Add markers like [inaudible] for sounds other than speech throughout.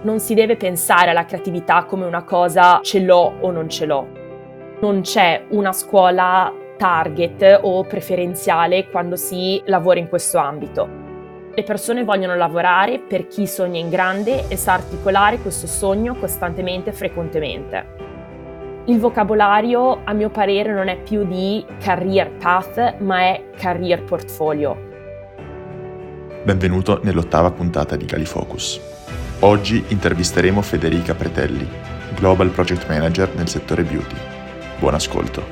Non si deve pensare alla creatività come una cosa ce l'ho o non ce l'ho. Non c'è una scuola target o preferenziale quando si lavora in questo ambito. Le persone vogliono lavorare per chi sogna in grande e sa articolare questo sogno costantemente e frequentemente. Il vocabolario, a mio parere, non è più di career path, ma è career portfolio. Benvenuto nell'ottava puntata di Galifocus. Oggi intervisteremo Federica Pretelli, Global Project Manager nel settore beauty. Buon ascolto.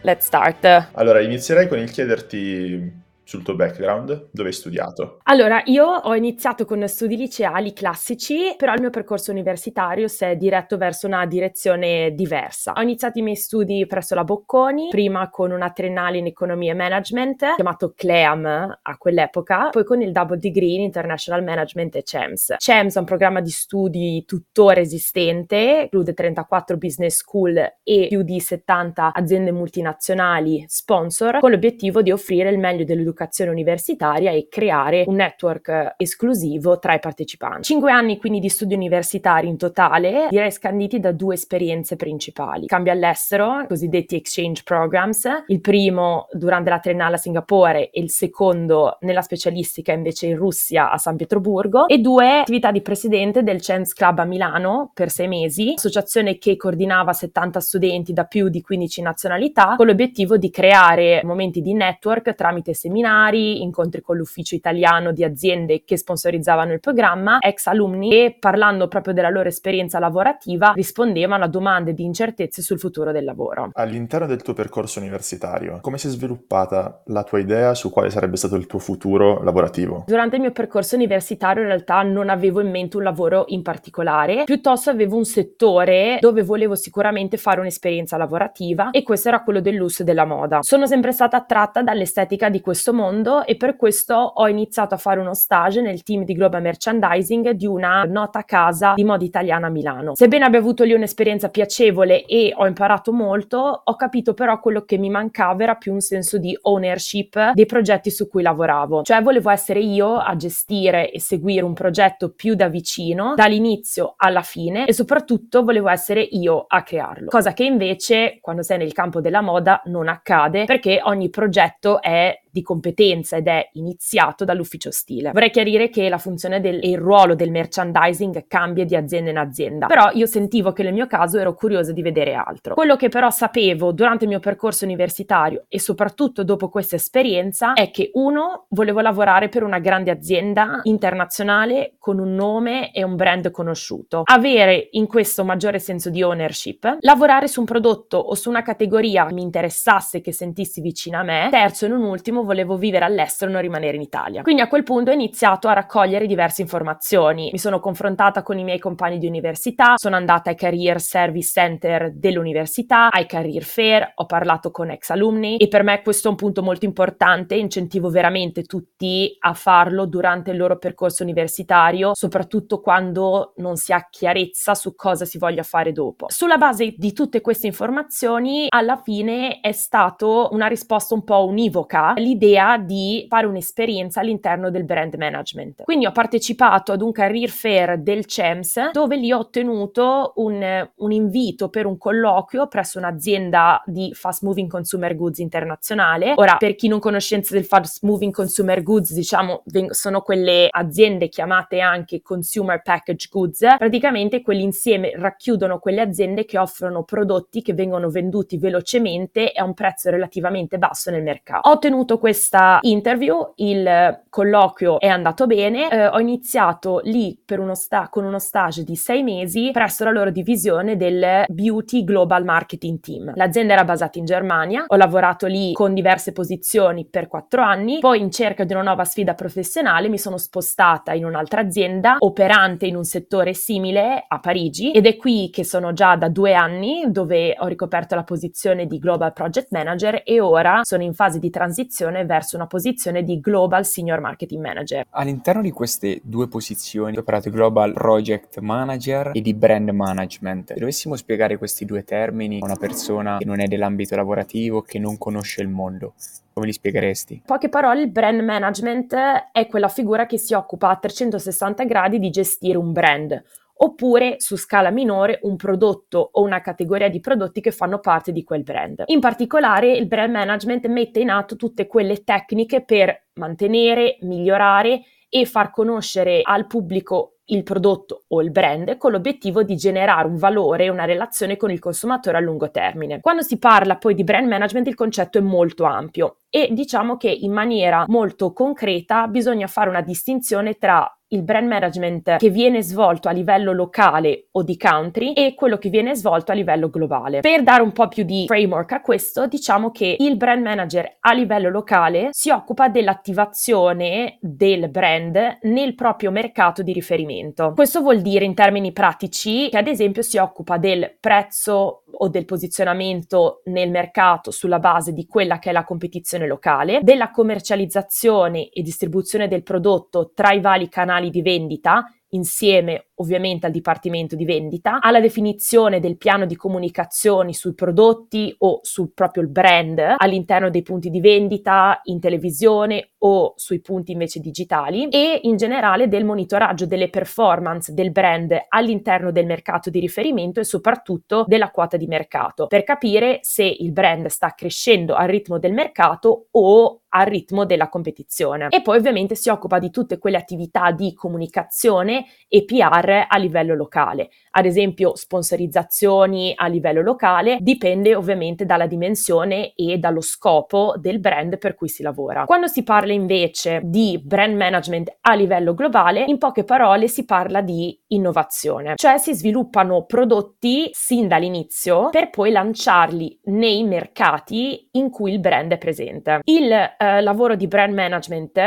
Let's start. Allora, inizierei con il chiederti sul tuo background? Dove hai studiato? Allora, io ho iniziato con studi liceali classici, però il mio percorso universitario si è diretto verso una direzione diversa. Ho iniziato i miei studi presso la Bocconi, prima con una triennale in economia e management, chiamato CLEAM a quell'epoca, poi con il double degree in International Management e CEMS. CEMS è un programma di studi tuttora esistente, include 34 business school e più di 70 aziende multinazionali sponsor, con l'obiettivo di offrire il meglio dell'educazione dell'educazione universitaria e creare un network esclusivo tra i partecipanti. Cinque anni quindi di studi universitari in totale, direi scanditi da due esperienze principali. Cambio all'estero, cosiddetti exchange programs, il primo durante la triennale a Singapore e il secondo nella specialistica invece in Russia a San Pietroburgo e due attività di presidente del Chance Club a Milano per sei mesi, associazione che coordinava 70 studenti da più di 15 nazionalità con l'obiettivo di creare momenti di network tramite seminari seminari, incontri con l'ufficio italiano di aziende che sponsorizzavano il programma, ex alunni e parlando proprio della loro esperienza lavorativa rispondevano a domande di incertezze sul futuro del lavoro. All'interno del tuo percorso universitario, come si è sviluppata la tua idea su quale sarebbe stato il tuo futuro lavorativo? Durante il mio percorso universitario in realtà non avevo in mente un lavoro in particolare, piuttosto avevo un settore dove volevo sicuramente fare un'esperienza lavorativa e questo era quello del lusso e della moda. Sono sempre stata attratta dall'estetica di questo mondo e per questo ho iniziato a fare uno stage nel team di global merchandising di una nota casa di moda italiana a Milano. Sebbene abbia avuto lì un'esperienza piacevole e ho imparato molto, ho capito però quello che mi mancava era più un senso di ownership dei progetti su cui lavoravo. Cioè volevo essere io a gestire e seguire un progetto più da vicino, dall'inizio alla fine e soprattutto volevo essere io a crearlo. Cosa che invece quando sei nel campo della moda non accade perché ogni progetto è di competenza ed è iniziato dall'ufficio stile. Vorrei chiarire che la funzione del, e il ruolo del merchandising cambia di azienda in azienda, però io sentivo che nel mio caso ero curiosa di vedere altro. Quello che però sapevo durante il mio percorso universitario e soprattutto dopo questa esperienza è che uno, volevo lavorare per una grande azienda internazionale con un nome e un brand conosciuto, avere in questo maggiore senso di ownership, lavorare su un prodotto o su una categoria che mi interessasse, che sentissi vicina a me, terzo e non ultimo volevo vivere all'estero e non rimanere in Italia. Quindi a quel punto ho iniziato a raccogliere diverse informazioni. Mi sono confrontata con i miei compagni di università, sono andata ai Career Service Center dell'università, ai Career Fair, ho parlato con ex alumni e per me questo è un punto molto importante, incentivo veramente tutti a farlo durante il loro percorso universitario, soprattutto quando non si ha chiarezza su cosa si voglia fare dopo. Sulla base di tutte queste informazioni, alla fine è stato una risposta un po' univoca l'idea di fare un'esperienza all'interno del brand management. Quindi ho partecipato ad un career fair del CEMS dove lì ho ottenuto un, un invito per un colloquio presso un'azienda di fast moving consumer goods internazionale. Ora, per chi non conoscenza del fast moving consumer goods, diciamo, sono quelle aziende chiamate anche consumer package goods. Praticamente quell'insieme racchiudono quelle aziende che offrono prodotti che vengono venduti velocemente e a un prezzo relativamente basso nel mercato. Ho ottenuto questa interview, il colloquio è andato bene, eh, ho iniziato lì uno sta- con uno stage di sei mesi presso la loro divisione del Beauty Global Marketing Team. L'azienda era basata in Germania, ho lavorato lì con diverse posizioni per quattro anni, poi in cerca di una nuova sfida professionale mi sono spostata in un'altra azienda operante in un settore simile a Parigi. Ed è qui che sono già da due anni dove ho ricoperto la posizione di Global Project Manager e ora sono in fase di transizione transizione verso una posizione di Global Senior Marketing Manager. All'interno di queste due posizioni, operato Global Project Manager e di Brand Management, se dovessimo spiegare questi due termini a una persona che non è dell'ambito lavorativo, che non conosce il mondo, come li spiegheresti? In poche parole, il brand management è quella figura che si occupa a 360 gradi di gestire un brand oppure su scala minore un prodotto o una categoria di prodotti che fanno parte di quel brand. In particolare il brand management mette in atto tutte quelle tecniche per mantenere, migliorare e far conoscere al pubblico il prodotto o il brand con l'obiettivo di generare un valore e una relazione con il consumatore a lungo termine. Quando si parla poi di brand management il concetto è molto ampio e diciamo che in maniera molto concreta bisogna fare una distinzione tra il brand management che viene svolto a livello locale o di country e quello che viene svolto a livello globale. Per dare un po' più di framework a questo, diciamo che il brand manager a livello locale si occupa dell'attivazione del brand nel proprio mercato di riferimento. Questo vuol dire in termini pratici che ad esempio si occupa del prezzo o del posizionamento nel mercato sulla base di quella che è la competizione locale, della commercializzazione e distribuzione del prodotto tra i vari canali di vendita insieme ovviamente al dipartimento di vendita, alla definizione del piano di comunicazioni sui prodotti o sul proprio il brand all'interno dei punti di vendita, in televisione o sui punti invece digitali e in generale del monitoraggio delle performance del brand all'interno del mercato di riferimento e soprattutto della quota di mercato per capire se il brand sta crescendo al ritmo del mercato o al ritmo della competizione. E poi ovviamente si occupa di tutte quelle attività di comunicazione e PR a livello locale, ad esempio sponsorizzazioni a livello locale, dipende ovviamente dalla dimensione e dallo scopo del brand per cui si lavora. Quando si parla invece di brand management a livello globale, in poche parole si parla di innovazione, cioè si sviluppano prodotti sin dall'inizio per poi lanciarli nei mercati in cui il brand è presente. Il eh, lavoro di brand management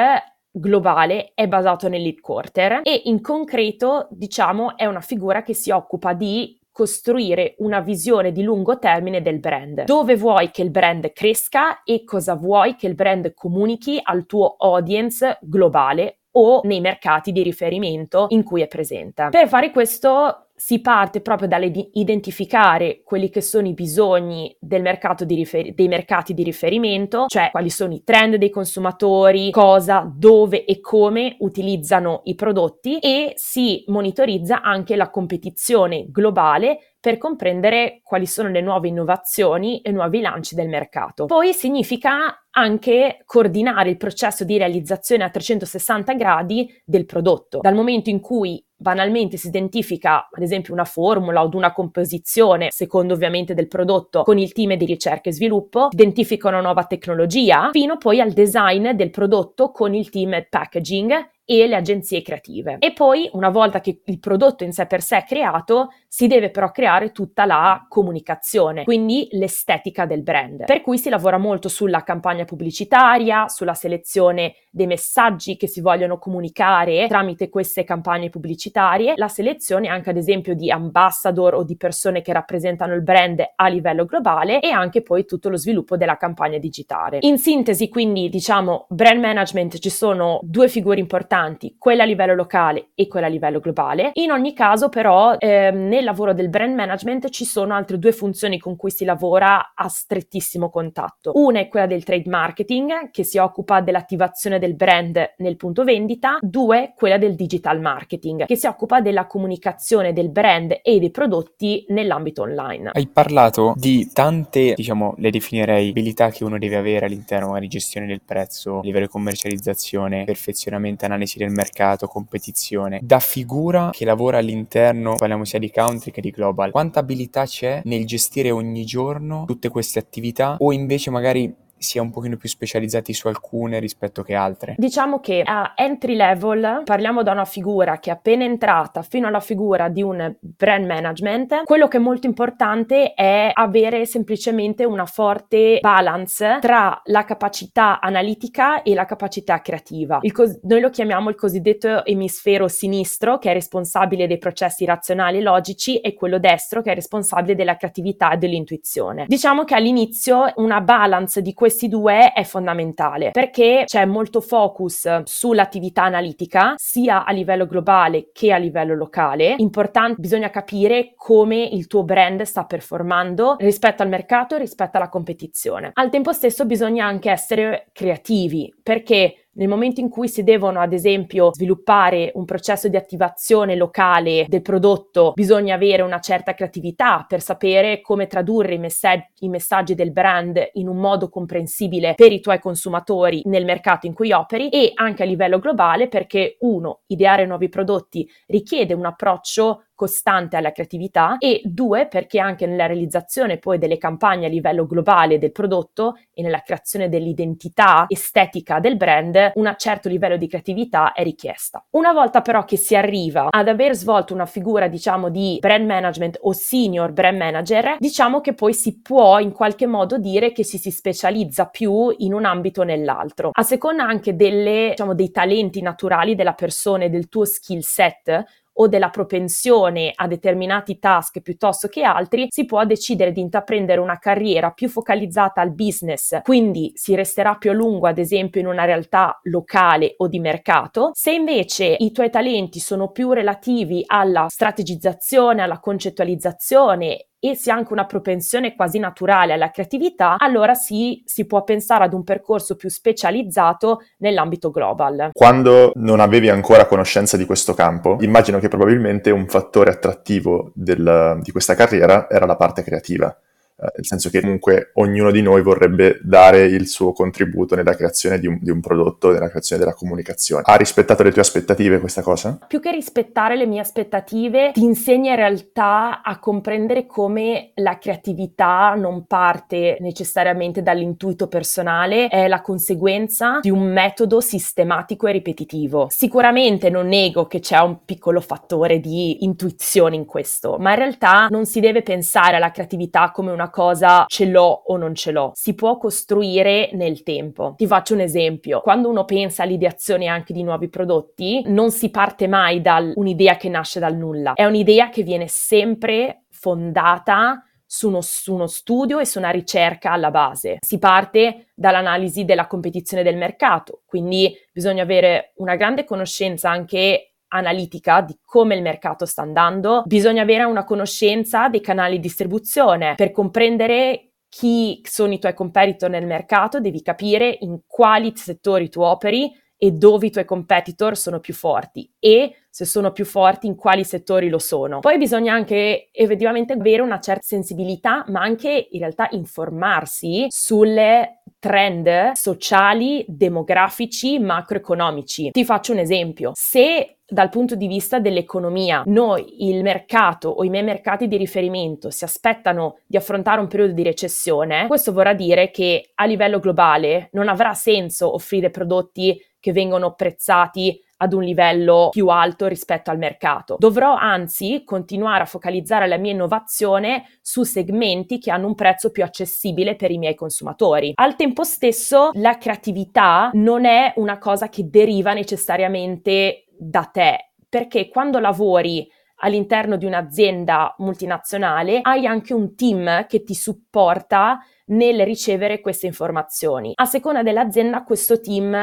globale è basato nell'headquarter e in concreto diciamo è una figura che si occupa di costruire una visione di lungo termine del brand. Dove vuoi che il brand cresca e cosa vuoi che il brand comunichi al tuo audience globale o nei mercati di riferimento in cui è presente. Per fare questo si parte proprio dall'identificare quelli che sono i bisogni mercato rifer- dei mercati di riferimento, cioè quali sono i trend dei consumatori, cosa, dove e come utilizzano i prodotti e si monitorizza anche la competizione globale per comprendere quali sono le nuove innovazioni e nuovi lanci del mercato. Poi significa anche coordinare il processo di realizzazione a 360 gradi del prodotto, dal momento in cui banalmente si identifica ad esempio una formula o una composizione, secondo ovviamente del prodotto, con il team di ricerca e sviluppo, identifica una nuova tecnologia, fino poi al design del prodotto con il team packaging e le agenzie creative. E poi, una volta che il prodotto in sé per sé è creato, si deve però creare tutta la comunicazione, quindi l'estetica del brand. Per cui si lavora molto sulla campagna pubblicitaria, sulla selezione dei messaggi che si vogliono comunicare tramite queste campagne pubblicitarie, la selezione anche ad esempio di ambassador o di persone che rappresentano il brand a livello globale e anche poi tutto lo sviluppo della campagna digitale. In sintesi, quindi, diciamo, brand management ci sono due figure importanti importanti, quella a livello locale e quella a livello globale. In ogni caso, però, eh, nel lavoro del brand management ci sono altre due funzioni con cui si lavora a strettissimo contatto. Una è quella del trade marketing, che si occupa dell'attivazione del brand nel punto vendita, due quella del digital marketing, che si occupa della comunicazione del brand e dei prodotti nell'ambito online. Hai parlato di tante, diciamo, le definirei abilità che uno deve avere all'interno di gestione del prezzo, livello di commercializzazione, perfezionamento, analisi analisi del mercato, competizione, da figura che lavora all'interno, parliamo sia di country che di global, quanta abilità c'è nel gestire ogni giorno tutte queste attività? O invece magari si è un pochino più specializzati su alcune rispetto che altre? Diciamo che a entry level parliamo da una figura che è appena entrata fino alla figura di un brand management. Quello che è molto importante è avere semplicemente una forte balance tra la capacità analitica e la capacità creativa. Cos- noi lo chiamiamo il cosiddetto emisfero sinistro che è responsabile dei processi razionali e logici e quello destro che è responsabile della creatività e dell'intuizione. Diciamo che all'inizio una balance di questi questi due è fondamentale perché c'è molto focus sull'attività analitica sia a livello globale che a livello locale. Importante, bisogna capire come il tuo brand sta performando rispetto al mercato e rispetto alla competizione. Al tempo stesso bisogna anche essere creativi perché nel momento in cui si devono, ad esempio, sviluppare un processo di attivazione locale del prodotto, bisogna avere una certa creatività per sapere come tradurre i, messaggi, i messaggi del brand in un modo comprensibile per i tuoi consumatori nel mercato in cui operi e anche a livello globale perché uno, ideare nuovi prodotti richiede un approccio costante alla creatività e due perché anche nella realizzazione poi delle campagne a livello globale del prodotto e nella creazione dell'identità estetica del brand un certo livello di creatività è richiesta. Una volta però che si arriva ad aver svolto una figura diciamo di brand management o senior brand manager diciamo che poi si può in qualche modo dire che si si specializza più in un ambito o nell'altro a seconda anche delle diciamo dei talenti naturali della persona e del tuo skill set o della propensione a determinati task piuttosto che altri, si può decidere di intraprendere una carriera più focalizzata al business, quindi si resterà più a lungo ad esempio in una realtà locale o di mercato. Se invece i tuoi talenti sono più relativi alla strategizzazione, alla concettualizzazione e si ha anche una propensione quasi naturale alla creatività, allora sì, si può pensare ad un percorso più specializzato nell'ambito global. Quando non avevi ancora conoscenza di questo campo, immagino che probabilmente un fattore attrattivo del, di questa carriera era la parte creativa. Eh, nel senso che comunque ognuno di noi vorrebbe dare il suo contributo nella creazione di un, di un, prodotto, nella creazione della comunicazione. Ha rispettato le tue aspettative questa cosa? Più che rispettare le mie aspettative, ti insegna in realtà a comprendere come la creatività non parte necessariamente dall'intuito personale, è la conseguenza di un metodo sistematico e ripetitivo. Sicuramente non nego che c'è un piccolo fattore di intuizione in questo, ma in realtà non si deve pensare alla creatività come una cosa ce l'ho o non ce l'ho, si può costruire nel tempo. Ti faccio un esempio, quando uno pensa all'ideazione anche di nuovi prodotti, non si parte mai da un'idea che nasce dal nulla, è un'idea che viene sempre fondata su uno, su uno, studio e su una ricerca alla base. Si parte dall'analisi della competizione del mercato, quindi bisogna avere una grande conoscenza anche analitica di come il mercato sta andando, bisogna avere una conoscenza dei canali di distribuzione per comprendere chi sono i tuoi competitor nel mercato, devi capire in quali settori tu operi e dove i tuoi competitor sono più forti e se sono più forti in quali settori lo sono. Poi bisogna anche effettivamente avere una certa sensibilità, ma anche in realtà informarsi sulle trend sociali, demografici, macroeconomici. Ti faccio un esempio. Se dal punto di vista dell'economia, noi, il mercato o i miei mercati di riferimento si aspettano di affrontare un periodo di recessione, questo vorrà dire che a livello globale non avrà senso offrire prodotti che vengono prezzati ad un livello più alto rispetto al mercato. Dovrò anzi continuare a focalizzare la mia innovazione su segmenti che hanno un prezzo più accessibile per i miei consumatori. Al tempo stesso, la creatività non è una cosa che deriva necessariamente da te, perché quando lavori all'interno di un'azienda multinazionale hai anche un team che ti supporta nel ricevere queste informazioni. A seconda dell'azienda questo team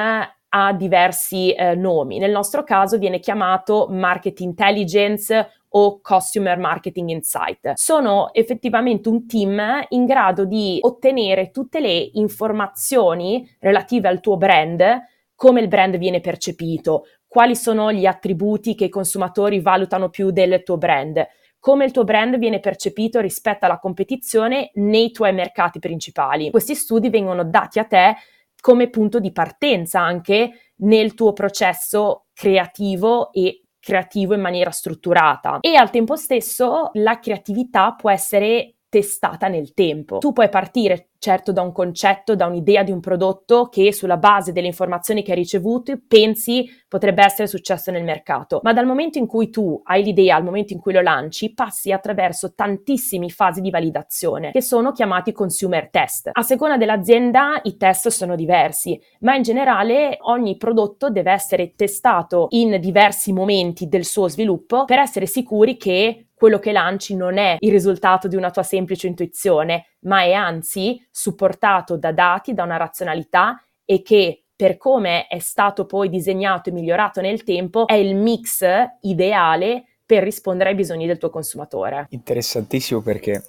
ha diversi eh, nomi. Nel nostro caso viene chiamato market intelligence o Customer Marketing Insight. Sono effettivamente un team in grado di ottenere tutte le informazioni relative al tuo brand, come il brand viene percepito, quali sono gli attributi che i consumatori valutano più del tuo brand, come il tuo brand viene percepito rispetto alla competizione nei tuoi mercati principali. Questi studi vengono dati a te come punto di partenza anche nel tuo processo creativo e creativo in maniera strutturata e al tempo stesso la creatività può essere testata nel tempo. Tu puoi partire certo da un concetto, da un'idea di un prodotto che sulla base delle informazioni che hai ricevuto pensi potrebbe essere successo nel mercato, ma dal momento in cui tu hai l'idea, al momento in cui lo lanci, passi attraverso tantissime fasi di validazione che sono chiamati consumer test. A seconda dell'azienda i test sono diversi, ma in generale ogni prodotto deve essere testato in diversi momenti del suo sviluppo per essere sicuri che quello che lanci non è il risultato di una tua semplice intuizione, ma è anzi supportato da dati, da una razionalità e che per come è stato poi disegnato e migliorato nel tempo è il mix ideale per rispondere ai bisogni del tuo consumatore. Interessantissimo perché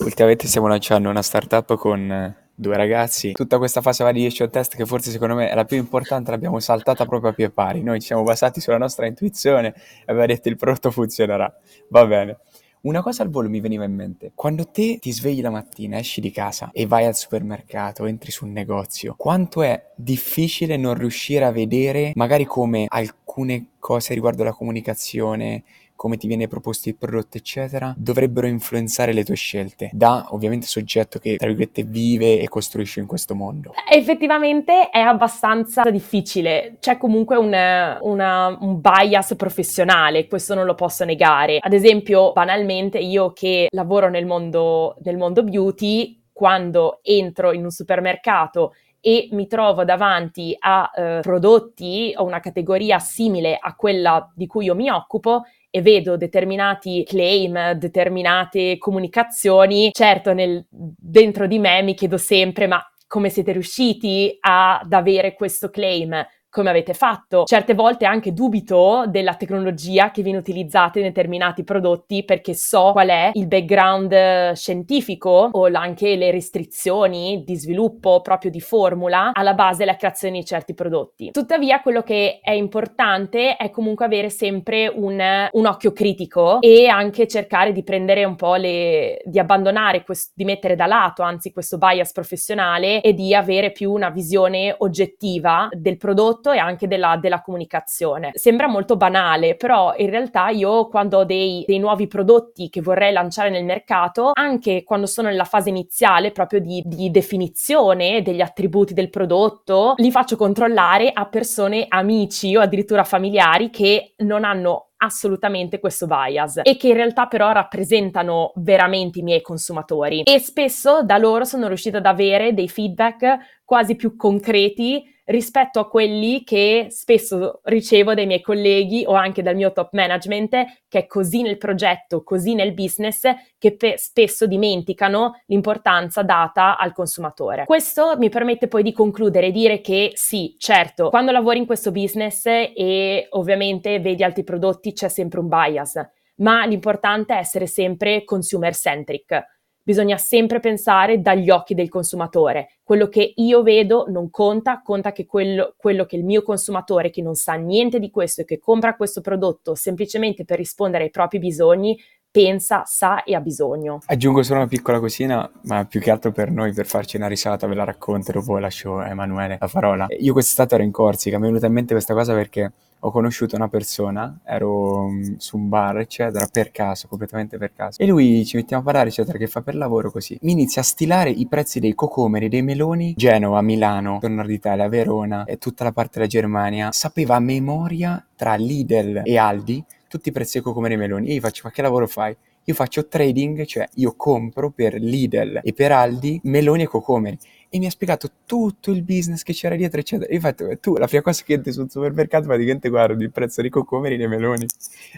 ultimamente stiamo lanciando una startup con due ragazzi. Tutta questa fase validation test che forse secondo me è la più importante l'abbiamo saltata proprio a pie pari. Noi ci siamo basati sulla nostra intuizione e abbiamo detto il prodotto funzionerà. Va bene. Una cosa al volo mi veniva in mente. Quando te ti svegli la mattina, esci di casa e vai al supermercato, entri su un negozio, quanto è difficile non riuscire a vedere magari come alcune cose riguardo la comunicazione, come ti viene proposto il prodotto, eccetera, dovrebbero influenzare le tue scelte da ovviamente soggetto che, tra virgolette, vive e costruisce in questo mondo. Effettivamente è abbastanza difficile, c'è comunque un, una, un bias professionale, questo non lo posso negare. Ad esempio, banalmente, io che lavoro nel mondo, nel mondo beauty, quando entro in un supermercato e mi trovo davanti a eh, prodotti o una categoria simile a quella di cui io mi occupo, e vedo determinati claim, determinate comunicazioni, certo nel, dentro di me mi chiedo sempre ma come siete riusciti ad avere questo claim? Come avete fatto. Certe volte anche dubito della tecnologia che viene utilizzata in determinati prodotti perché so qual è il background scientifico o anche le restrizioni di sviluppo proprio di formula alla base della creazione di certi prodotti. Tuttavia quello che è importante è comunque avere sempre un, un occhio critico e anche cercare di prendere un po' le... di abbandonare, questo, di mettere da lato anzi questo bias professionale e di avere più una visione oggettiva del prodotto prodotto e anche della, della, comunicazione. Sembra molto banale, però in realtà io quando ho dei, dei, nuovi prodotti che vorrei lanciare nel mercato, anche quando sono nella fase iniziale proprio di, di definizione degli attributi del prodotto, li faccio controllare a persone, amici o addirittura familiari che non hanno assolutamente questo bias e che in realtà però rappresentano veramente i miei consumatori e spesso da loro sono riuscita ad avere dei feedback quasi più concreti rispetto a quelli che spesso ricevo dai miei colleghi o anche dal mio top management, che è così nel progetto, così nel business, che pe- spesso dimenticano l'importanza data al consumatore. Questo mi permette poi di concludere e dire che sì, certo, quando lavori in questo business e ovviamente vedi altri prodotti c'è sempre un bias, ma l'importante è essere sempre consumer centric bisogna sempre pensare dagli occhi del consumatore. Quello che io vedo non conta, conta che quello, quello, che il mio consumatore che non sa niente di questo e che compra questo prodotto semplicemente per rispondere ai propri bisogni pensa, sa e ha bisogno. Aggiungo solo una piccola cosina, ma più che altro per noi, per farci una risata, ve la racconto dopo lascio a Emanuele la parola. Io quest'estate ero in Corsica, mi è venuta in mente questa cosa perché ho conosciuto una persona, ero um, su un bar, eccetera, per caso, completamente per caso. E lui ci mettiamo a parlare, eccetera, che fa per lavoro così. Mi inizia a stilare i prezzi dei cocomeri, dei meloni, Genova, Milano, Nord Italia, Verona e tutta la parte della Germania. Sapeva a memoria tra Lidl e Aldi tutti i prezzi dei cocomeri e meloni. E io faccio, ma che lavoro fai? Io faccio trading, cioè io compro per Lidl e per Aldi meloni e cocomeri. E mi ha spiegato tutto il business che c'era dietro, eccetera. E infatti, tu la prima cosa che entri sul supermercato, praticamente guardi il prezzo dei cocomeri e dei meloni.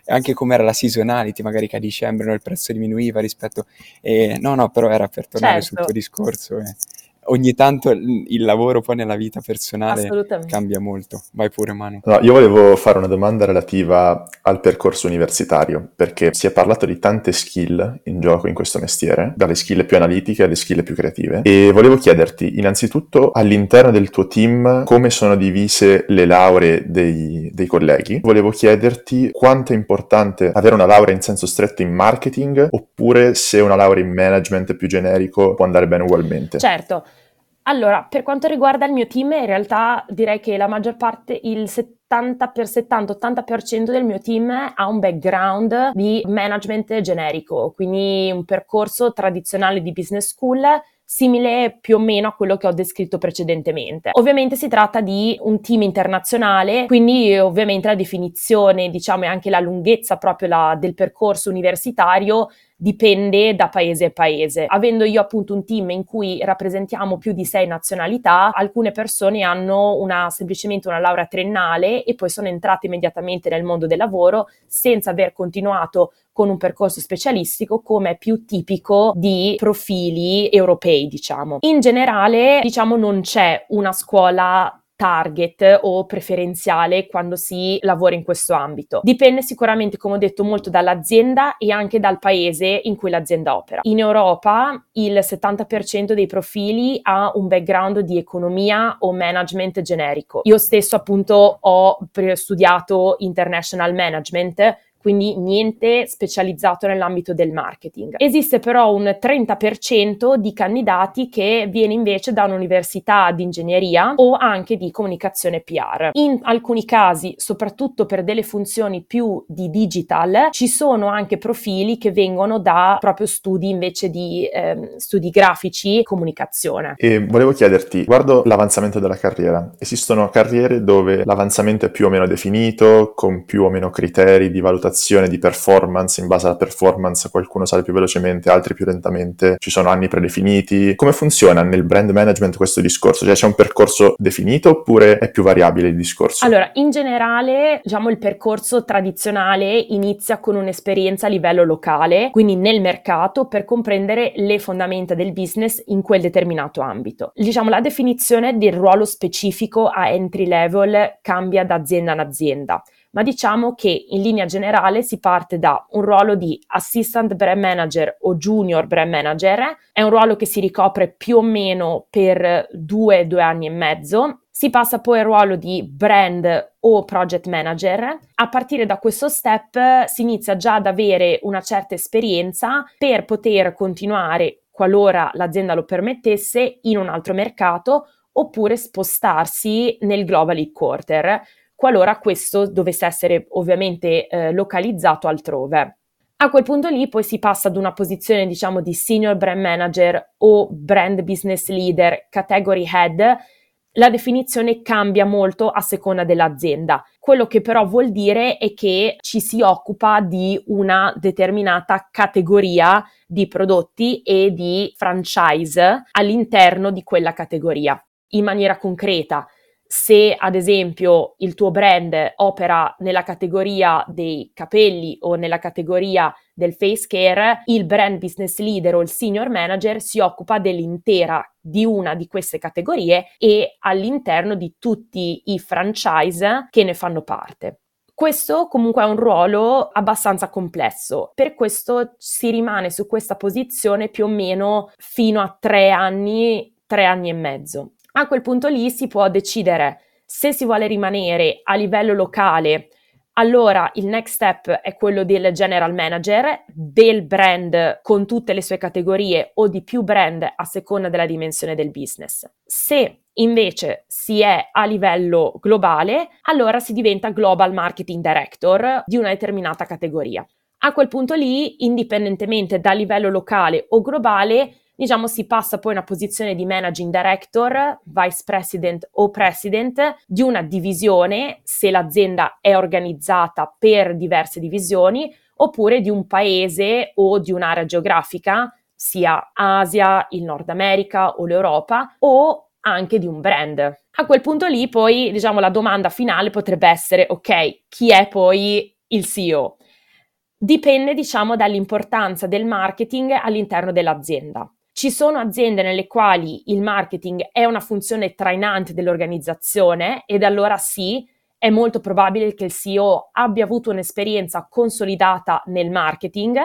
E anche com'era la seasonality, magari che a dicembre no, il prezzo diminuiva rispetto... E, no, no, però era per tornare certo. sul tuo discorso. Eh ogni tanto il lavoro poi nella vita personale cambia molto. Vai pure, Manu. No, io volevo fare una domanda relativa al percorso universitario, perché si è parlato di tante skill in gioco in questo mestiere, dalle skill più analitiche alle skill più creative, e volevo chiederti innanzitutto all'interno del tuo team come sono divise le lauree dei, dei colleghi. Volevo chiederti quanto è importante avere una laurea in senso stretto in marketing, oppure se una laurea in management più generico può andare bene ugualmente. Certo. Allora, per quanto riguarda il mio team, in realtà direi che la maggior parte, il 70 per 70-80% del mio team ha un background di management generico, quindi un percorso tradizionale di business school simile più o meno a quello che ho descritto precedentemente. Ovviamente si tratta di un team internazionale, quindi ovviamente la definizione, diciamo, e anche la lunghezza proprio la, del percorso universitario dipende da paese a paese. Avendo io appunto un team in cui rappresentiamo più di sei nazionalità, alcune persone hanno una, semplicemente una laurea triennale e poi sono entrate immediatamente nel mondo del lavoro senza aver continuato con un percorso specialistico come è più tipico di profili europei, diciamo. In generale, diciamo, non c'è una scuola target o preferenziale quando si lavora in questo ambito. Dipende sicuramente, come ho detto, molto dall'azienda e anche dal paese in cui l'azienda opera. In Europa il 70% dei profili ha un background di economia o management generico. Io stesso appunto ho studiato international management quindi niente specializzato nell'ambito del marketing. Esiste però un 30% di candidati che viene invece da un'università di ingegneria o anche di comunicazione PR. In alcuni casi, soprattutto per delle funzioni più di digital, ci sono anche profili che vengono da proprio studi invece di eh, studi grafici e comunicazione. E volevo chiederti, guardo l'avanzamento della carriera, esistono carriere dove l'avanzamento è più o meno definito, con più o meno criteri di valutazione valutazione di performance, in base alla performance qualcuno sale più velocemente, altri più lentamente, ci sono anni predefiniti. Come funziona nel brand management questo discorso? Cioè c'è un percorso definito oppure è più variabile il discorso? Allora, in generale, diciamo il percorso tradizionale inizia con un'esperienza a livello locale, quindi nel mercato, per comprendere le fondamenta del business in quel determinato ambito. Diciamo la definizione del ruolo specifico a entry level cambia da azienda in azienda ma diciamo che in linea generale si parte da un ruolo di assistant brand manager o junior brand manager, è un ruolo che si ricopre più o meno per due, due anni e mezzo, si passa poi al ruolo di brand o project manager. A partire da questo step si inizia già ad avere una certa esperienza per poter continuare, qualora l'azienda lo permettesse, in un altro mercato oppure spostarsi nel global headquarter qualora questo dovesse essere ovviamente eh, localizzato altrove. A quel punto lì poi si passa ad una posizione diciamo di senior brand manager o brand business leader, category head. La definizione cambia molto a seconda dell'azienda. Quello che però vuol dire è che ci si occupa di una determinata categoria di prodotti e di franchise all'interno di quella categoria. In maniera concreta, se ad esempio il tuo brand opera nella categoria dei capelli o nella categoria del face care, il brand business leader o il senior manager si occupa dell'intera di una di queste categorie e all'interno di tutti i franchise che ne fanno parte. Questo comunque è un ruolo abbastanza complesso, per questo si rimane su questa posizione più o meno fino a tre anni, tre anni e mezzo. A quel punto lì si può decidere se si vuole rimanere a livello locale, allora il next step è quello del general manager, del brand con tutte le sue categorie o di più brand a seconda della dimensione del business. Se invece si è a livello globale, allora si diventa global marketing director di una determinata categoria. A quel punto lì, indipendentemente dal livello locale o globale, diciamo si passa poi a una posizione di managing director, vice president o president di una divisione se l'azienda è organizzata per diverse divisioni oppure di un paese o di un'area geografica, sia Asia, il Nord America o l'Europa o anche di un brand. A quel punto lì poi diciamo la domanda finale potrebbe essere ok, chi è poi il CEO? Dipende diciamo dall'importanza del marketing all'interno dell'azienda. Ci sono aziende nelle quali il marketing è una funzione trainante dell'organizzazione ed allora sì, è molto probabile che il CEO abbia avuto un'esperienza consolidata nel marketing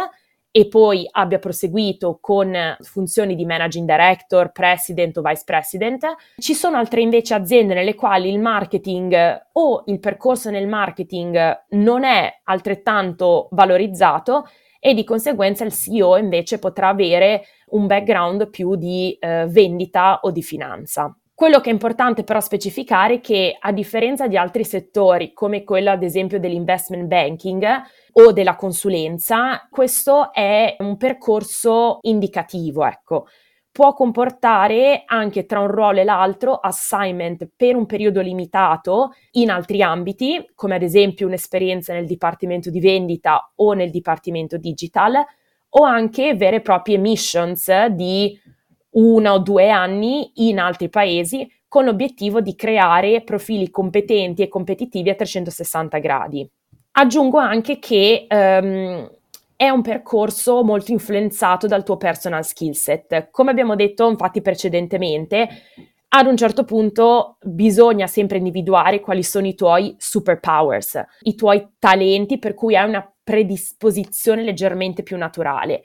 e poi abbia proseguito con funzioni di managing director, president o vice president. Ci sono altre invece aziende nelle quali il marketing o il percorso nel marketing non è altrettanto valorizzato e di conseguenza il CEO invece potrà avere un background più di eh, vendita o di finanza. Quello che è importante però specificare è che a differenza di altri settori come quello ad esempio dell'investment banking o della consulenza, questo è un percorso indicativo, ecco. Può comportare anche tra un ruolo e l'altro assignment per un periodo limitato in altri ambiti, come ad esempio un'esperienza nel dipartimento di vendita o nel dipartimento digital, o anche vere e proprie missions di uno o due anni in altri paesi con l'obiettivo di creare profili competenti e competitivi a 360 gradi. Aggiungo anche che um, è un percorso molto influenzato dal tuo personal skill set. Come abbiamo detto infatti precedentemente, ad un certo punto bisogna sempre individuare quali sono i tuoi superpowers, i tuoi talenti per cui hai una predisposizione leggermente più naturale.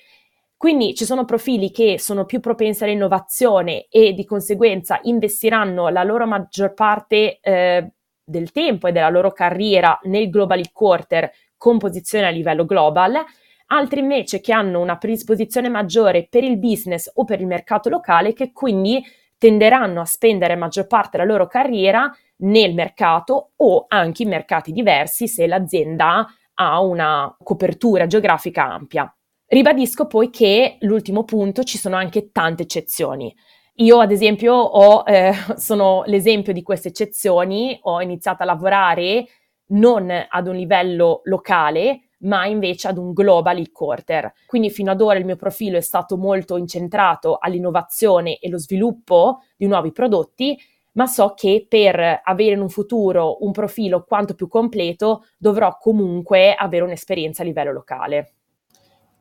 Quindi ci sono profili che sono più propensi all'innovazione e di conseguenza investiranno la loro maggior parte eh, del tempo e della loro carriera nel global quarter con posizione a livello global, altri invece che hanno una predisposizione maggiore per il business o per il mercato locale che quindi tenderanno a spendere maggior parte della loro carriera nel mercato o anche in mercati diversi se l'azienda ha una copertura geografica ampia. Ribadisco poi che l'ultimo punto ci sono anche tante eccezioni. Io, ad esempio, ho, eh, [laughs] sono l'esempio di queste eccezioni, ho iniziato a lavorare non ad un livello locale, ma invece ad un global headquarter. Quindi fino ad ora il mio profilo è stato molto incentrato all'innovazione e lo sviluppo di nuovi prodotti, ma so che per avere in un futuro un profilo quanto più completo dovrò comunque avere un'esperienza a livello locale.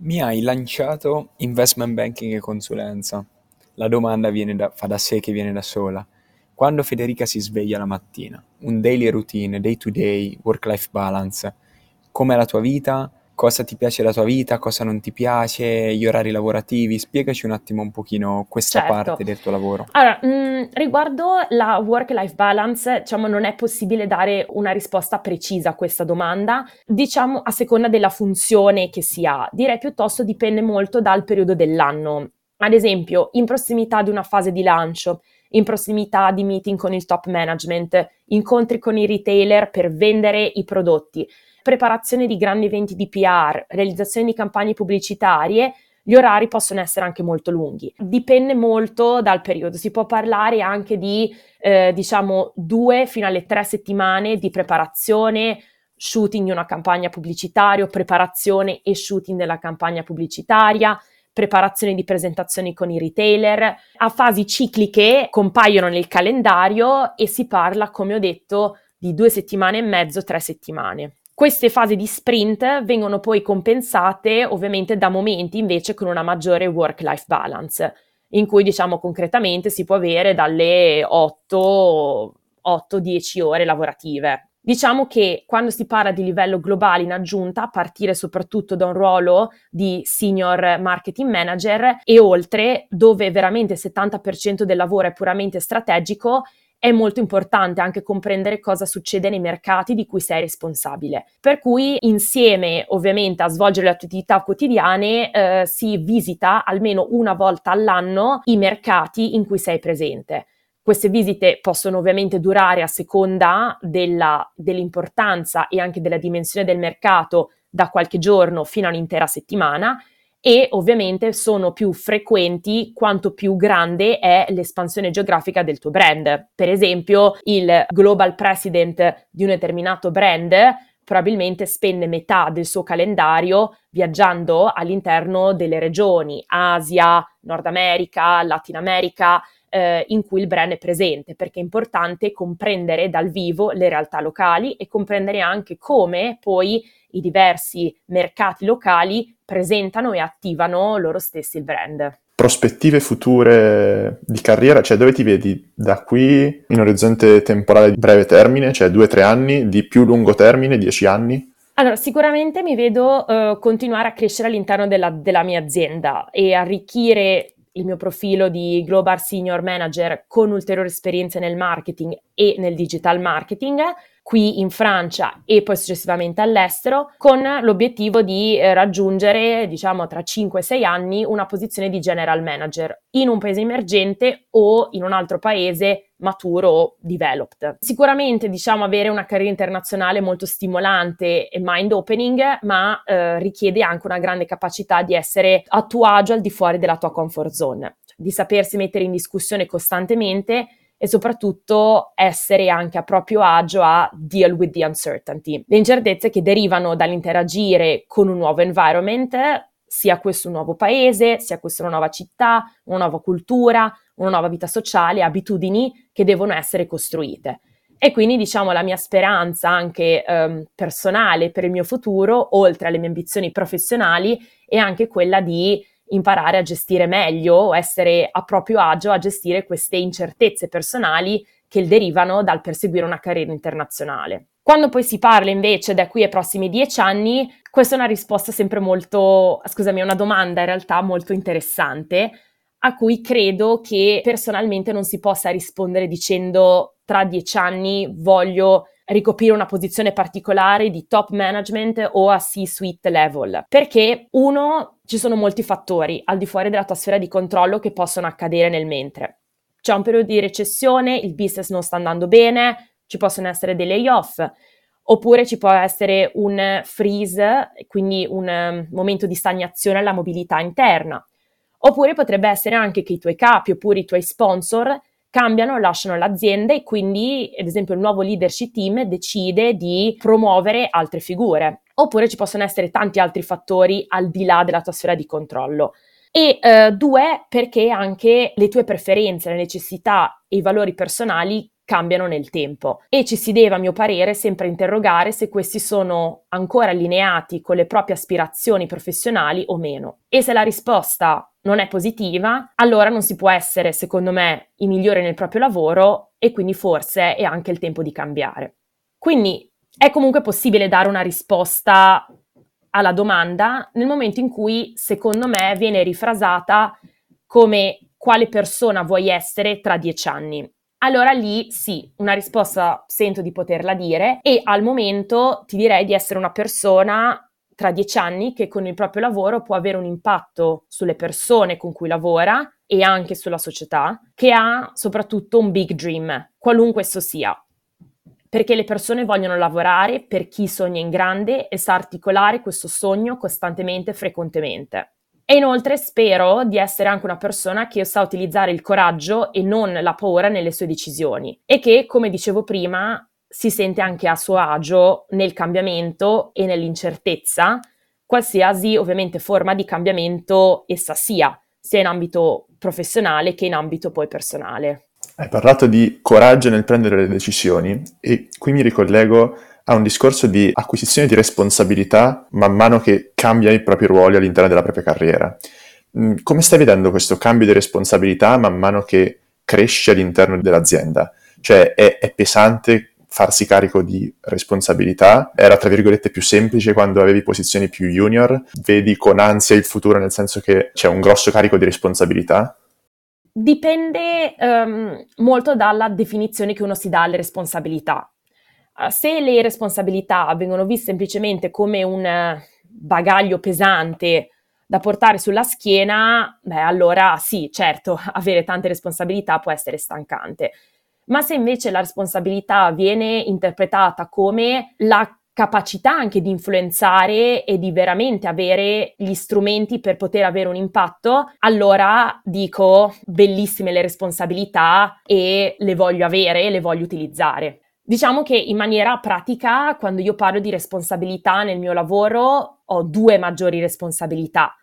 Mi hai lanciato investment banking e consulenza. La domanda da, fa da sé che viene da sola. Quando Federica si sveglia la mattina, un daily routine, day to day, work-life balance, com'è la tua vita? Cosa ti piace della tua vita, cosa non ti piace, gli orari lavorativi. Spiegaci un attimo un pochino questa certo. parte del tuo lavoro. Allora, mh, mm, riguardo la work-life balance, diciamo non è possibile dare una risposta precisa a questa domanda, diciamo a seconda della funzione che si ha. Direi piuttosto dipende molto dal periodo dell'anno. Ad esempio, in prossimità di una fase di lancio, in prossimità di meeting con il top management, incontri con i retailer per vendere i prodotti preparazione di grandi eventi di PR, realizzazione di campagne pubblicitarie, gli orari possono essere anche molto lunghi. Dipende molto dal periodo, si può parlare anche di eh, diciamo due fino alle tre settimane di preparazione, shooting di una campagna pubblicitaria, preparazione e shooting della campagna pubblicitaria, preparazione di presentazioni con i retailer. A fasi cicliche compaiono nel calendario e si parla, come ho detto, di due settimane e mezzo, tre settimane. Queste fasi di sprint vengono poi compensate ovviamente da momenti invece con una maggiore work-life balance, in cui diciamo concretamente si può avere dalle 8-10 ore lavorative. Diciamo che quando si parla di livello globale in aggiunta, a partire soprattutto da un ruolo di senior marketing manager e oltre, dove veramente il 70% del lavoro è puramente strategico, è molto importante anche comprendere cosa succede nei mercati di cui sei responsabile. Per cui insieme ovviamente a svolgere le attività quotidiane eh, si visita almeno una volta all'anno i mercati in cui sei presente. Queste visite possono ovviamente durare a seconda della, dell'importanza e anche della dimensione del mercato da qualche giorno fino a un'intera settimana e ovviamente sono più frequenti quanto più grande è l'espansione geografica del tuo brand. Per esempio, il global president di un determinato brand probabilmente spende metà del suo calendario viaggiando all'interno delle regioni Asia, Nord America, Latin America, eh, in cui il brand è presente, perché è importante comprendere dal vivo le realtà locali e comprendere anche come poi i diversi mercati locali presentano e attivano loro stessi il brand. Prospettive future di carriera, cioè dove ti vedi da qui in orizzonte temporale di breve termine, cioè due o tre anni, di più lungo termine, dieci anni? Allora, sicuramente mi vedo uh, continuare a crescere all'interno della, della mia azienda e arricchire il mio profilo di Global Senior Manager con ulteriori esperienze nel marketing e nel digital marketing qui in Francia e poi successivamente all'estero con l'obiettivo di eh, raggiungere diciamo tra 5 e 6 anni una posizione di general manager in un paese emergente o in un altro paese maturo o developed. Sicuramente diciamo avere una carriera internazionale molto stimolante e mind opening, ma eh, richiede anche una grande capacità di essere a tuo agio al di fuori della tua comfort zone, di sapersi mettere in discussione costantemente e soprattutto essere anche a proprio agio a deal with the uncertainty. Le incertezze che derivano dall'interagire con un nuovo environment sia questo un nuovo paese, sia questa una nuova città, una nuova cultura, una nuova vita sociale, abitudini che devono essere costruite. E quindi diciamo la mia speranza anche ehm, personale per il mio futuro, oltre alle mie ambizioni professionali, è anche quella di imparare a gestire meglio o essere a proprio agio a gestire queste incertezze personali che derivano dal perseguire una carriera internazionale. Quando poi si parla invece da qui ai prossimi dieci anni, questa è una risposta sempre molto, scusami, una domanda in realtà molto interessante a cui credo che personalmente non si possa rispondere dicendo tra dieci anni voglio ricoprire una posizione particolare di top management o a C-suite level. Perché uno, ci sono molti fattori al di fuori della tua sfera di controllo che possono accadere nel mentre. C'è un periodo di recessione, il business non sta andando bene, ci possono essere dei layoff, oppure ci può essere un freeze, quindi un um, momento di stagnazione alla mobilità interna. Oppure potrebbe essere anche che i tuoi capi oppure i tuoi sponsor cambiano, lasciano l'azienda e quindi, ad esempio, il nuovo leadership team decide di promuovere altre figure. Oppure ci possono essere tanti altri fattori al di là della tua sfera di controllo. E eh, due, perché anche le tue preferenze, le necessità e i valori personali cambiano nel tempo e ci si deve, a mio parere, sempre interrogare se questi sono ancora allineati con le proprie aspirazioni professionali o meno. E se la risposta non è positiva, allora non si può essere, secondo me, i migliori nel proprio lavoro e quindi forse è anche il tempo di cambiare. Quindi è comunque possibile dare una risposta alla domanda nel momento in cui, secondo me, viene rifrasata come quale persona vuoi essere tra dieci anni. Allora lì sì, una risposta sento di poterla dire e al momento ti direi di essere una persona tra dieci anni che con il proprio lavoro può avere un impatto sulle persone con cui lavora e anche sulla società, che ha soprattutto un big dream, qualunque esso sia. Perché le persone vogliono lavorare per chi sogna in grande e sa articolare questo sogno costantemente e frequentemente. E inoltre spero di essere anche una persona che sa utilizzare il coraggio e non la paura nelle sue decisioni e che, come dicevo prima, si sente anche a suo agio nel cambiamento e nell'incertezza, qualsiasi ovviamente forma di cambiamento essa sia, sia in ambito professionale che in ambito poi personale. Hai parlato di coraggio nel prendere le decisioni e qui mi ricollego a un discorso di acquisizione di responsabilità man mano che cambia i propri ruoli all'interno della propria carriera. Mm, come stai vedendo questo cambio di responsabilità man mano che cresce all'interno dell'azienda? Cioè è, è pesante farsi carico di responsabilità era tra virgolette più semplice quando avevi posizioni più junior, vedi con ansia il futuro nel senso che c'è un grosso carico di responsabilità? Dipende um, molto dalla definizione che uno si dà alle responsabilità. Uh, se le responsabilità vengono viste semplicemente come un bagaglio pesante da portare sulla schiena, beh allora sì, certo, [laughs] avere tante responsabilità può essere stancante. Ma se invece la responsabilità viene interpretata come la capacità anche di influenzare e di veramente avere gli strumenti per poter avere un impatto, allora dico bellissime le responsabilità e le voglio avere le voglio utilizzare. Diciamo che in maniera pratica, quando io parlo di responsabilità nel mio lavoro, ho due maggiori responsabilità.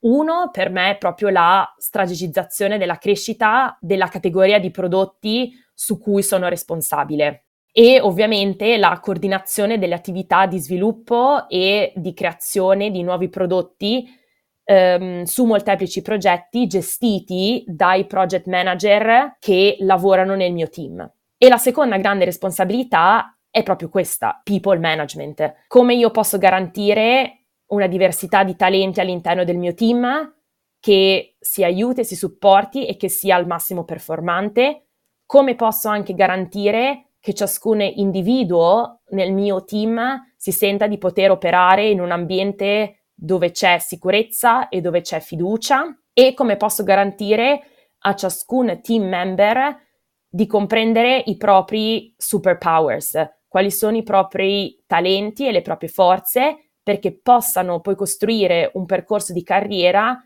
Uno per me è proprio la strategizzazione della crescita della categoria di prodotti su cui sono responsabile e ovviamente la coordinazione delle attività di sviluppo e di creazione di nuovi prodotti ehm, su molteplici progetti gestiti dai project manager che lavorano nel mio team. E la seconda grande responsabilità è proprio questa, people management. Come io posso garantire una diversità di talenti all'interno del mio team che si aiuti, si supporti e che sia al massimo performante come posso anche garantire che ciascun individuo nel mio team si senta di poter operare in un ambiente dove c'è sicurezza e dove c'è fiducia e come posso garantire a ciascun team member di comprendere i propri superpowers, quali sono i propri talenti e le proprie forze perché possano poi costruire un percorso di carriera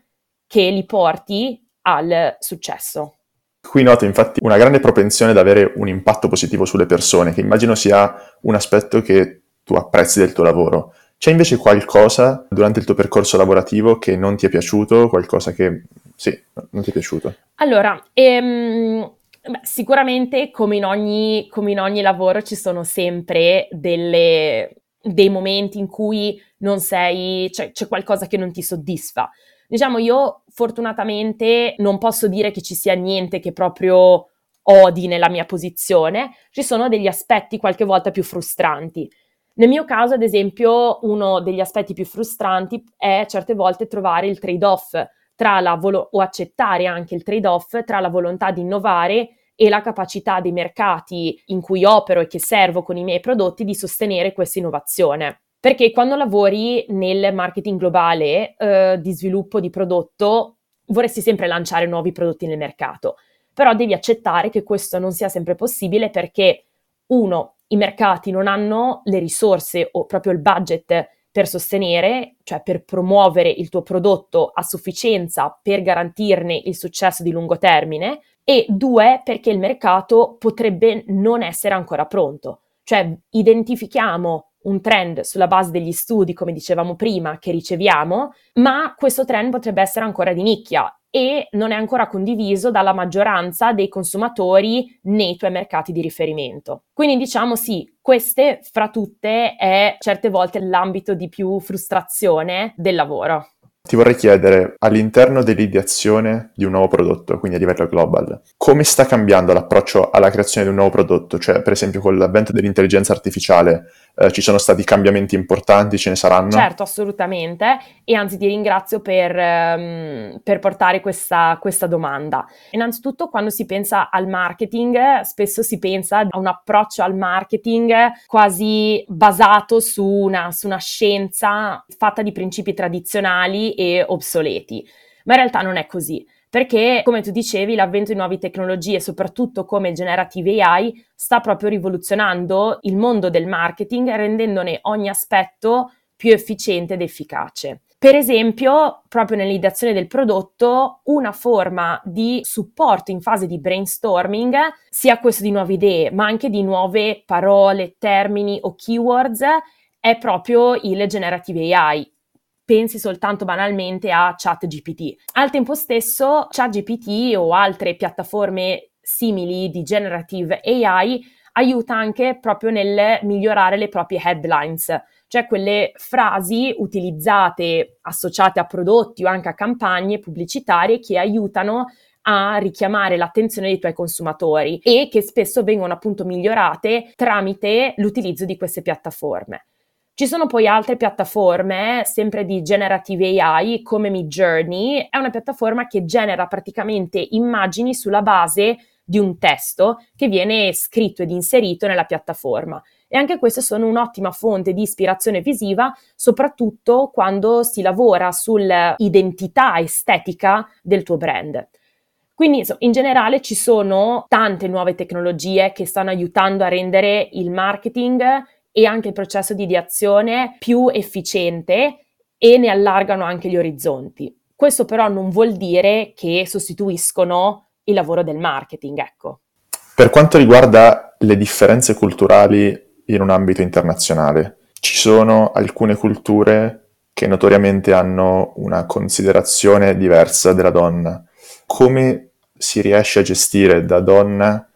che li porti al successo. Qui noto infatti una grande propensione ad avere un impatto positivo sulle persone, che immagino sia un aspetto che tu apprezzi del tuo lavoro. C'è invece qualcosa durante il tuo percorso lavorativo che non ti è piaciuto, qualcosa che sì, non ti è piaciuto? Allora, ehm, beh, sicuramente come in, ogni, come in ogni lavoro ci sono sempre delle, dei momenti in cui non sei, cioè c'è qualcosa che non ti soddisfa. Diciamo, io fortunatamente non posso dire che ci sia niente che proprio odi nella mia posizione, ci sono degli aspetti qualche volta più frustranti. Nel mio caso, ad esempio, uno degli aspetti più frustranti è certe volte trovare il trade-off tra la volo- o accettare anche il trade-off tra la volontà di innovare e la capacità dei mercati in cui opero e che servo con i miei prodotti di sostenere questa innovazione. Perché quando lavori nel marketing globale eh, di sviluppo di prodotto, vorresti sempre lanciare nuovi prodotti nel mercato, però devi accettare che questo non sia sempre possibile perché, uno, i mercati non hanno le risorse o proprio il budget per sostenere, cioè per promuovere il tuo prodotto a sufficienza per garantirne il successo di lungo termine e due perché il mercato potrebbe non essere ancora pronto. Cioè identifichiamo un trend sulla base degli studi, come dicevamo prima, che riceviamo, ma questo trend potrebbe essere ancora di nicchia e non è ancora condiviso dalla maggioranza dei consumatori nei tuoi mercati di riferimento. Quindi diciamo sì, queste fra tutte è certe volte l'ambito di più frustrazione del lavoro. Ti vorrei chiedere, all'interno dell'ideazione di un nuovo prodotto, quindi a livello global, come sta cambiando l'approccio alla creazione di un nuovo prodotto? Cioè, per esempio, con l'avvento dell'intelligenza artificiale, eh, ci sono stati cambiamenti importanti, ce ne saranno? Certo, assolutamente, e anzi ti ringrazio per, um, per portare questa, questa, domanda. Innanzitutto, quando si pensa al marketing, spesso si pensa a un approccio al marketing quasi basato su una, su una scienza fatta di principi tradizionali e obsoleti, ma in realtà non è così perché, come tu dicevi, l'avvento di nuove tecnologie, soprattutto come generative AI, sta proprio rivoluzionando il mondo del marketing, rendendone ogni aspetto più efficiente ed efficace. Per esempio, proprio nell'ideazione del prodotto, una forma di supporto in fase di brainstorming, sia questo di nuove idee, ma anche di nuove parole, termini o keywords, è proprio il generative AI pensi soltanto banalmente a ChatGPT. Al tempo stesso, ChatGPT o altre piattaforme simili di generative AI aiuta anche proprio nel migliorare le proprie headlines, cioè quelle frasi utilizzate associate a prodotti o anche a campagne pubblicitarie che aiutano a richiamare l'attenzione dei tuoi consumatori e che spesso vengono appunto migliorate tramite l'utilizzo di queste piattaforme. Ci sono poi altre piattaforme, sempre di generative AI, come Midjourney, è una piattaforma che genera praticamente immagini sulla base di un testo che viene scritto ed inserito nella piattaforma. E anche queste sono un'ottima fonte di ispirazione visiva, soprattutto quando si lavora sull'identità estetica del tuo brand. Quindi in generale ci sono tante nuove tecnologie che stanno aiutando a rendere il marketing e anche il processo di ideazione più efficiente e ne allargano anche gli orizzonti. Questo però non vuol dire che sostituiscono il lavoro del marketing, ecco. Per quanto riguarda le differenze culturali in un ambito internazionale, ci sono alcune culture che notoriamente hanno una considerazione diversa della donna. Come si riesce a gestire da donna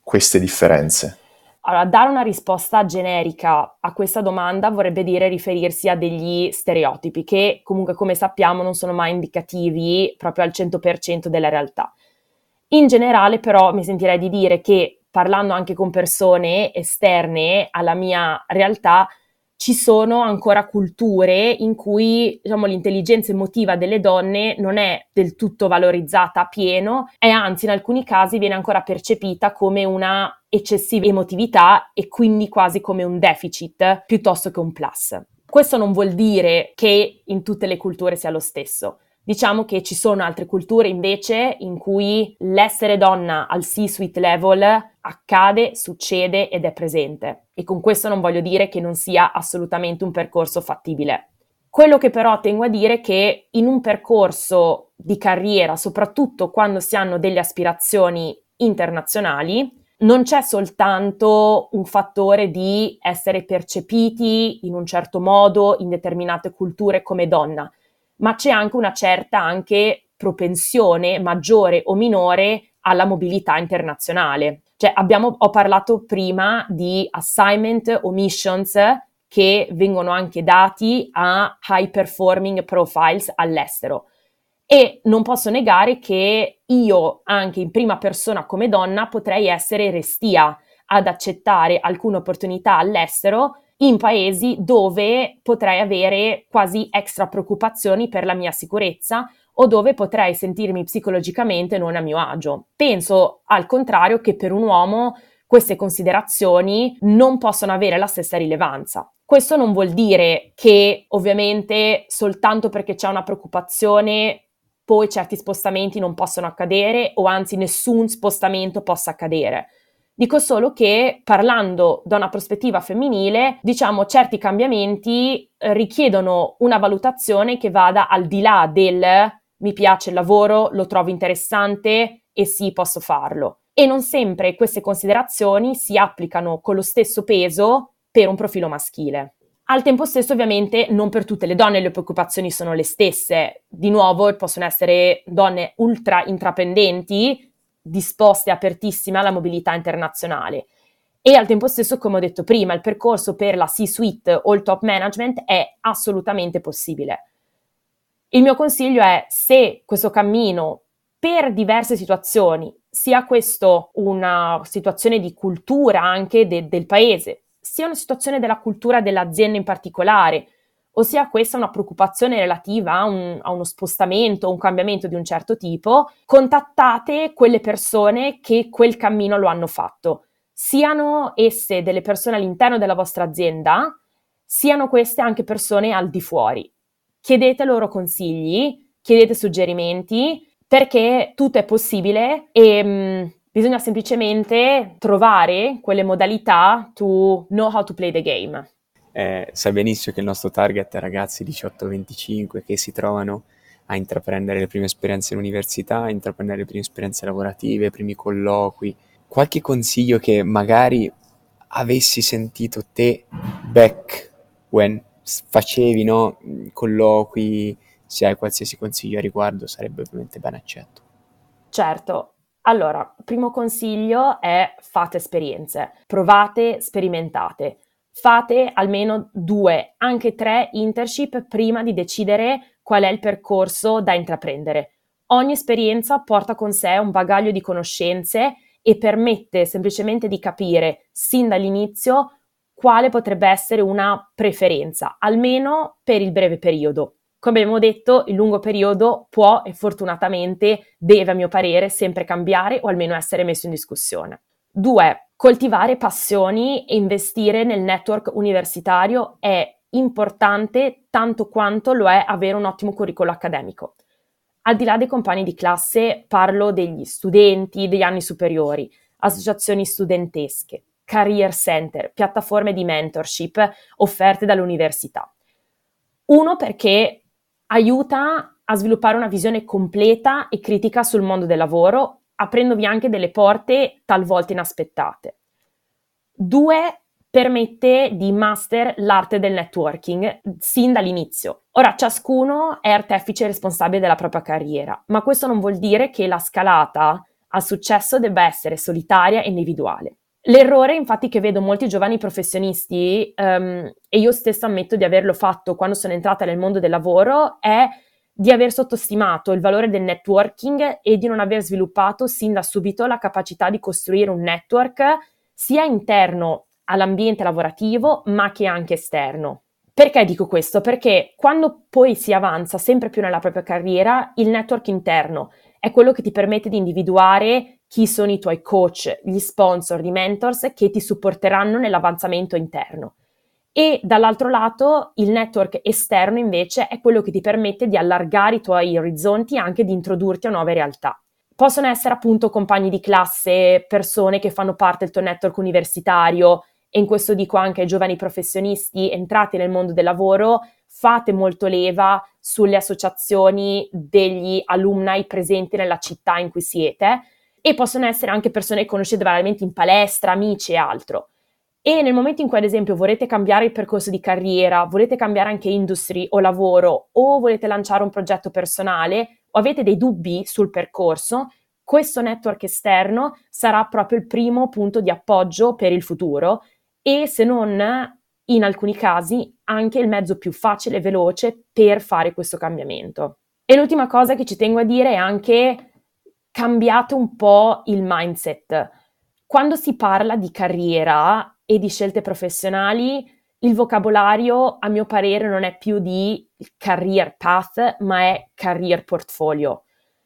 queste differenze? Allora, dare una risposta generica a questa domanda vorrebbe dire riferirsi a degli stereotipi che comunque, come sappiamo, non sono mai indicativi proprio al 100% della realtà. In generale, però, mi sentirei di dire che parlando anche con persone esterne alla mia realtà, ci sono ancora culture in cui diciamo, l'intelligenza emotiva delle donne non è del tutto valorizzata a pieno e anzi in alcuni casi viene ancora percepita come una eccessiva emotività e quindi quasi come un deficit piuttosto che un plus. Questo non vuol dire che in tutte le culture sia lo stesso. Diciamo che ci sono altre culture invece in cui l'essere donna al C-suite level accade, succede ed è presente. E con questo non voglio dire che non sia assolutamente un percorso fattibile. Quello che però tengo a dire è che in un percorso di carriera, soprattutto quando si hanno delle aspirazioni internazionali, non c'è soltanto un fattore di essere percepiti in un certo modo in determinate culture come donna, ma c'è anche una certa anche propensione maggiore o minore alla mobilità internazionale. Cioè abbiamo, ho parlato prima di assignment o missions che vengono anche dati a high performing profiles all'estero. E non posso negare che io, anche in prima persona come donna, potrei essere restia ad accettare alcune opportunità all'estero in paesi dove potrei avere quasi extra preoccupazioni per la mia sicurezza o dove potrei sentirmi psicologicamente non a mio agio. Penso al contrario che per un uomo queste considerazioni non possono avere la stessa rilevanza. Questo non vuol dire che ovviamente soltanto perché c'è una preoccupazione poi certi spostamenti non possono accadere o anzi nessun spostamento possa accadere. Dico solo che parlando da una prospettiva femminile, diciamo certi cambiamenti eh, richiedono una valutazione che vada al di là del mi piace il lavoro, lo trovo interessante e sì, posso farlo. E non sempre queste considerazioni si applicano con lo stesso peso per un profilo maschile. Al tempo stesso, ovviamente, non per tutte le donne le preoccupazioni sono le stesse. Di nuovo, possono essere donne ultra intraprendenti, disposte, apertissime alla mobilità internazionale. E al tempo stesso, come ho detto prima, il percorso per la C-suite o il top management è assolutamente possibile. Il mio consiglio è se questo cammino per diverse situazioni, sia questo una situazione di cultura anche de- del paese, sia una situazione della cultura dell'azienda in particolare, ossia questa una preoccupazione relativa a, un, a uno spostamento, un cambiamento di un certo tipo, contattate quelle persone che quel cammino lo hanno fatto, siano esse delle persone all'interno della vostra azienda, siano queste anche persone al di fuori. Chiedete loro consigli, chiedete suggerimenti, perché tutto è possibile e mm, Bisogna semplicemente trovare quelle modalità to know how to play the game. Eh, sai benissimo che il nostro target è ragazzi 18-25 che si trovano a intraprendere le prime esperienze in università, a intraprendere le prime esperienze lavorative, i primi colloqui. Qualche consiglio che magari avessi sentito te back when facevi no, colloqui, se hai qualsiasi consiglio a riguardo sarebbe ovviamente ben accetto. Certo, allora, primo consiglio è fate esperienze, provate, sperimentate. Fate almeno due, anche tre internship prima di decidere qual è il percorso da intraprendere. Ogni esperienza porta con sé un bagaglio di conoscenze e permette semplicemente di capire sin dall'inizio quale potrebbe essere una preferenza, almeno per il breve periodo. Come abbiamo detto, il lungo periodo può e fortunatamente deve, a mio parere, sempre cambiare o almeno essere messo in discussione. Due, coltivare passioni e investire nel network universitario è importante tanto quanto lo è avere un ottimo curriculum accademico. Al di là dei compagni di classe, parlo degli studenti degli anni superiori, associazioni studentesche, career center, piattaforme di mentorship offerte dall'università. Uno perché aiuta a sviluppare una visione completa e critica sul mondo del lavoro, aprendovi anche delle porte talvolta inaspettate. Due, permette di master l'arte del networking sin dall'inizio. Ora, ciascuno è artefice responsabile della propria carriera, ma questo non vuol dire che la scalata al successo debba essere solitaria e individuale. L'errore, infatti, che vedo molti giovani professionisti, um, e io stessa ammetto di averlo fatto quando sono entrata nel mondo del lavoro, è di aver sottostimato il valore del networking e di non aver sviluppato sin da subito la capacità di costruire un network sia interno all'ambiente lavorativo, ma che anche esterno. Perché dico questo? Perché quando poi si avanza sempre più nella propria carriera, il network interno è quello che ti permette di individuare chi sono i tuoi coach, gli sponsor, i mentors che ti supporteranno nell'avanzamento interno. E dall'altro lato il network esterno invece è quello che ti permette di allargare i tuoi orizzonti e anche di introdurti a nuove realtà. Possono essere appunto compagni di classe, persone che fanno parte del tuo network universitario e in questo dico anche ai giovani professionisti entrati nel mondo del lavoro, fate molto leva sulle associazioni degli alumni presenti nella città in cui siete e possono essere anche persone che conoscete veramente in palestra, amici e altro. E nel momento in cui, ad esempio, volete cambiare il percorso di carriera, volete cambiare anche industry o lavoro, o volete lanciare un progetto personale, o avete dei dubbi sul percorso, questo network esterno sarà proprio il primo punto di appoggio per il futuro e se non in alcuni casi anche il mezzo più facile e veloce per fare questo cambiamento. E l'ultima cosa che ci tengo a dire è anche cambiate un po' il mindset. Quando si parla di carriera e di scelte professionali, il vocabolario, a mio parere, non è più di career path, ma è career portfolio.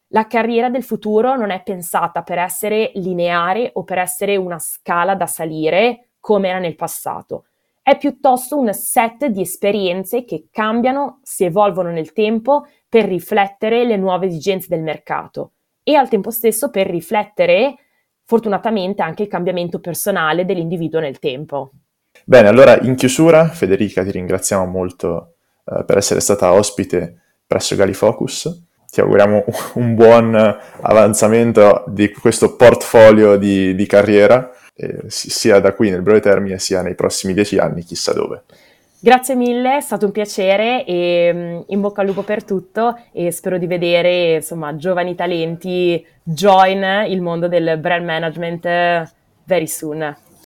La carriera del futuro non è pensata per essere lineare o per essere una scala da salire come era nel passato. È piuttosto un set di esperienze che cambiano, si evolvono nel tempo per riflettere le nuove esigenze del mercato e al tempo stesso per riflettere fortunatamente anche il cambiamento personale dell'individuo nel tempo. Bene, allora in chiusura, Federica, ti ringraziamo molto eh, per essere stata ospite presso Galifocus. Ti auguriamo un buon avanzamento di questo portfolio di, di carriera, eh, sia da qui nel breve termine, sia nei prossimi dieci anni, chissà dove. Grazie mille, è stato un piacere e mm, in bocca al lupo per tutto e spero di vedere insomma giovani talenti join il mondo del brand management very soon.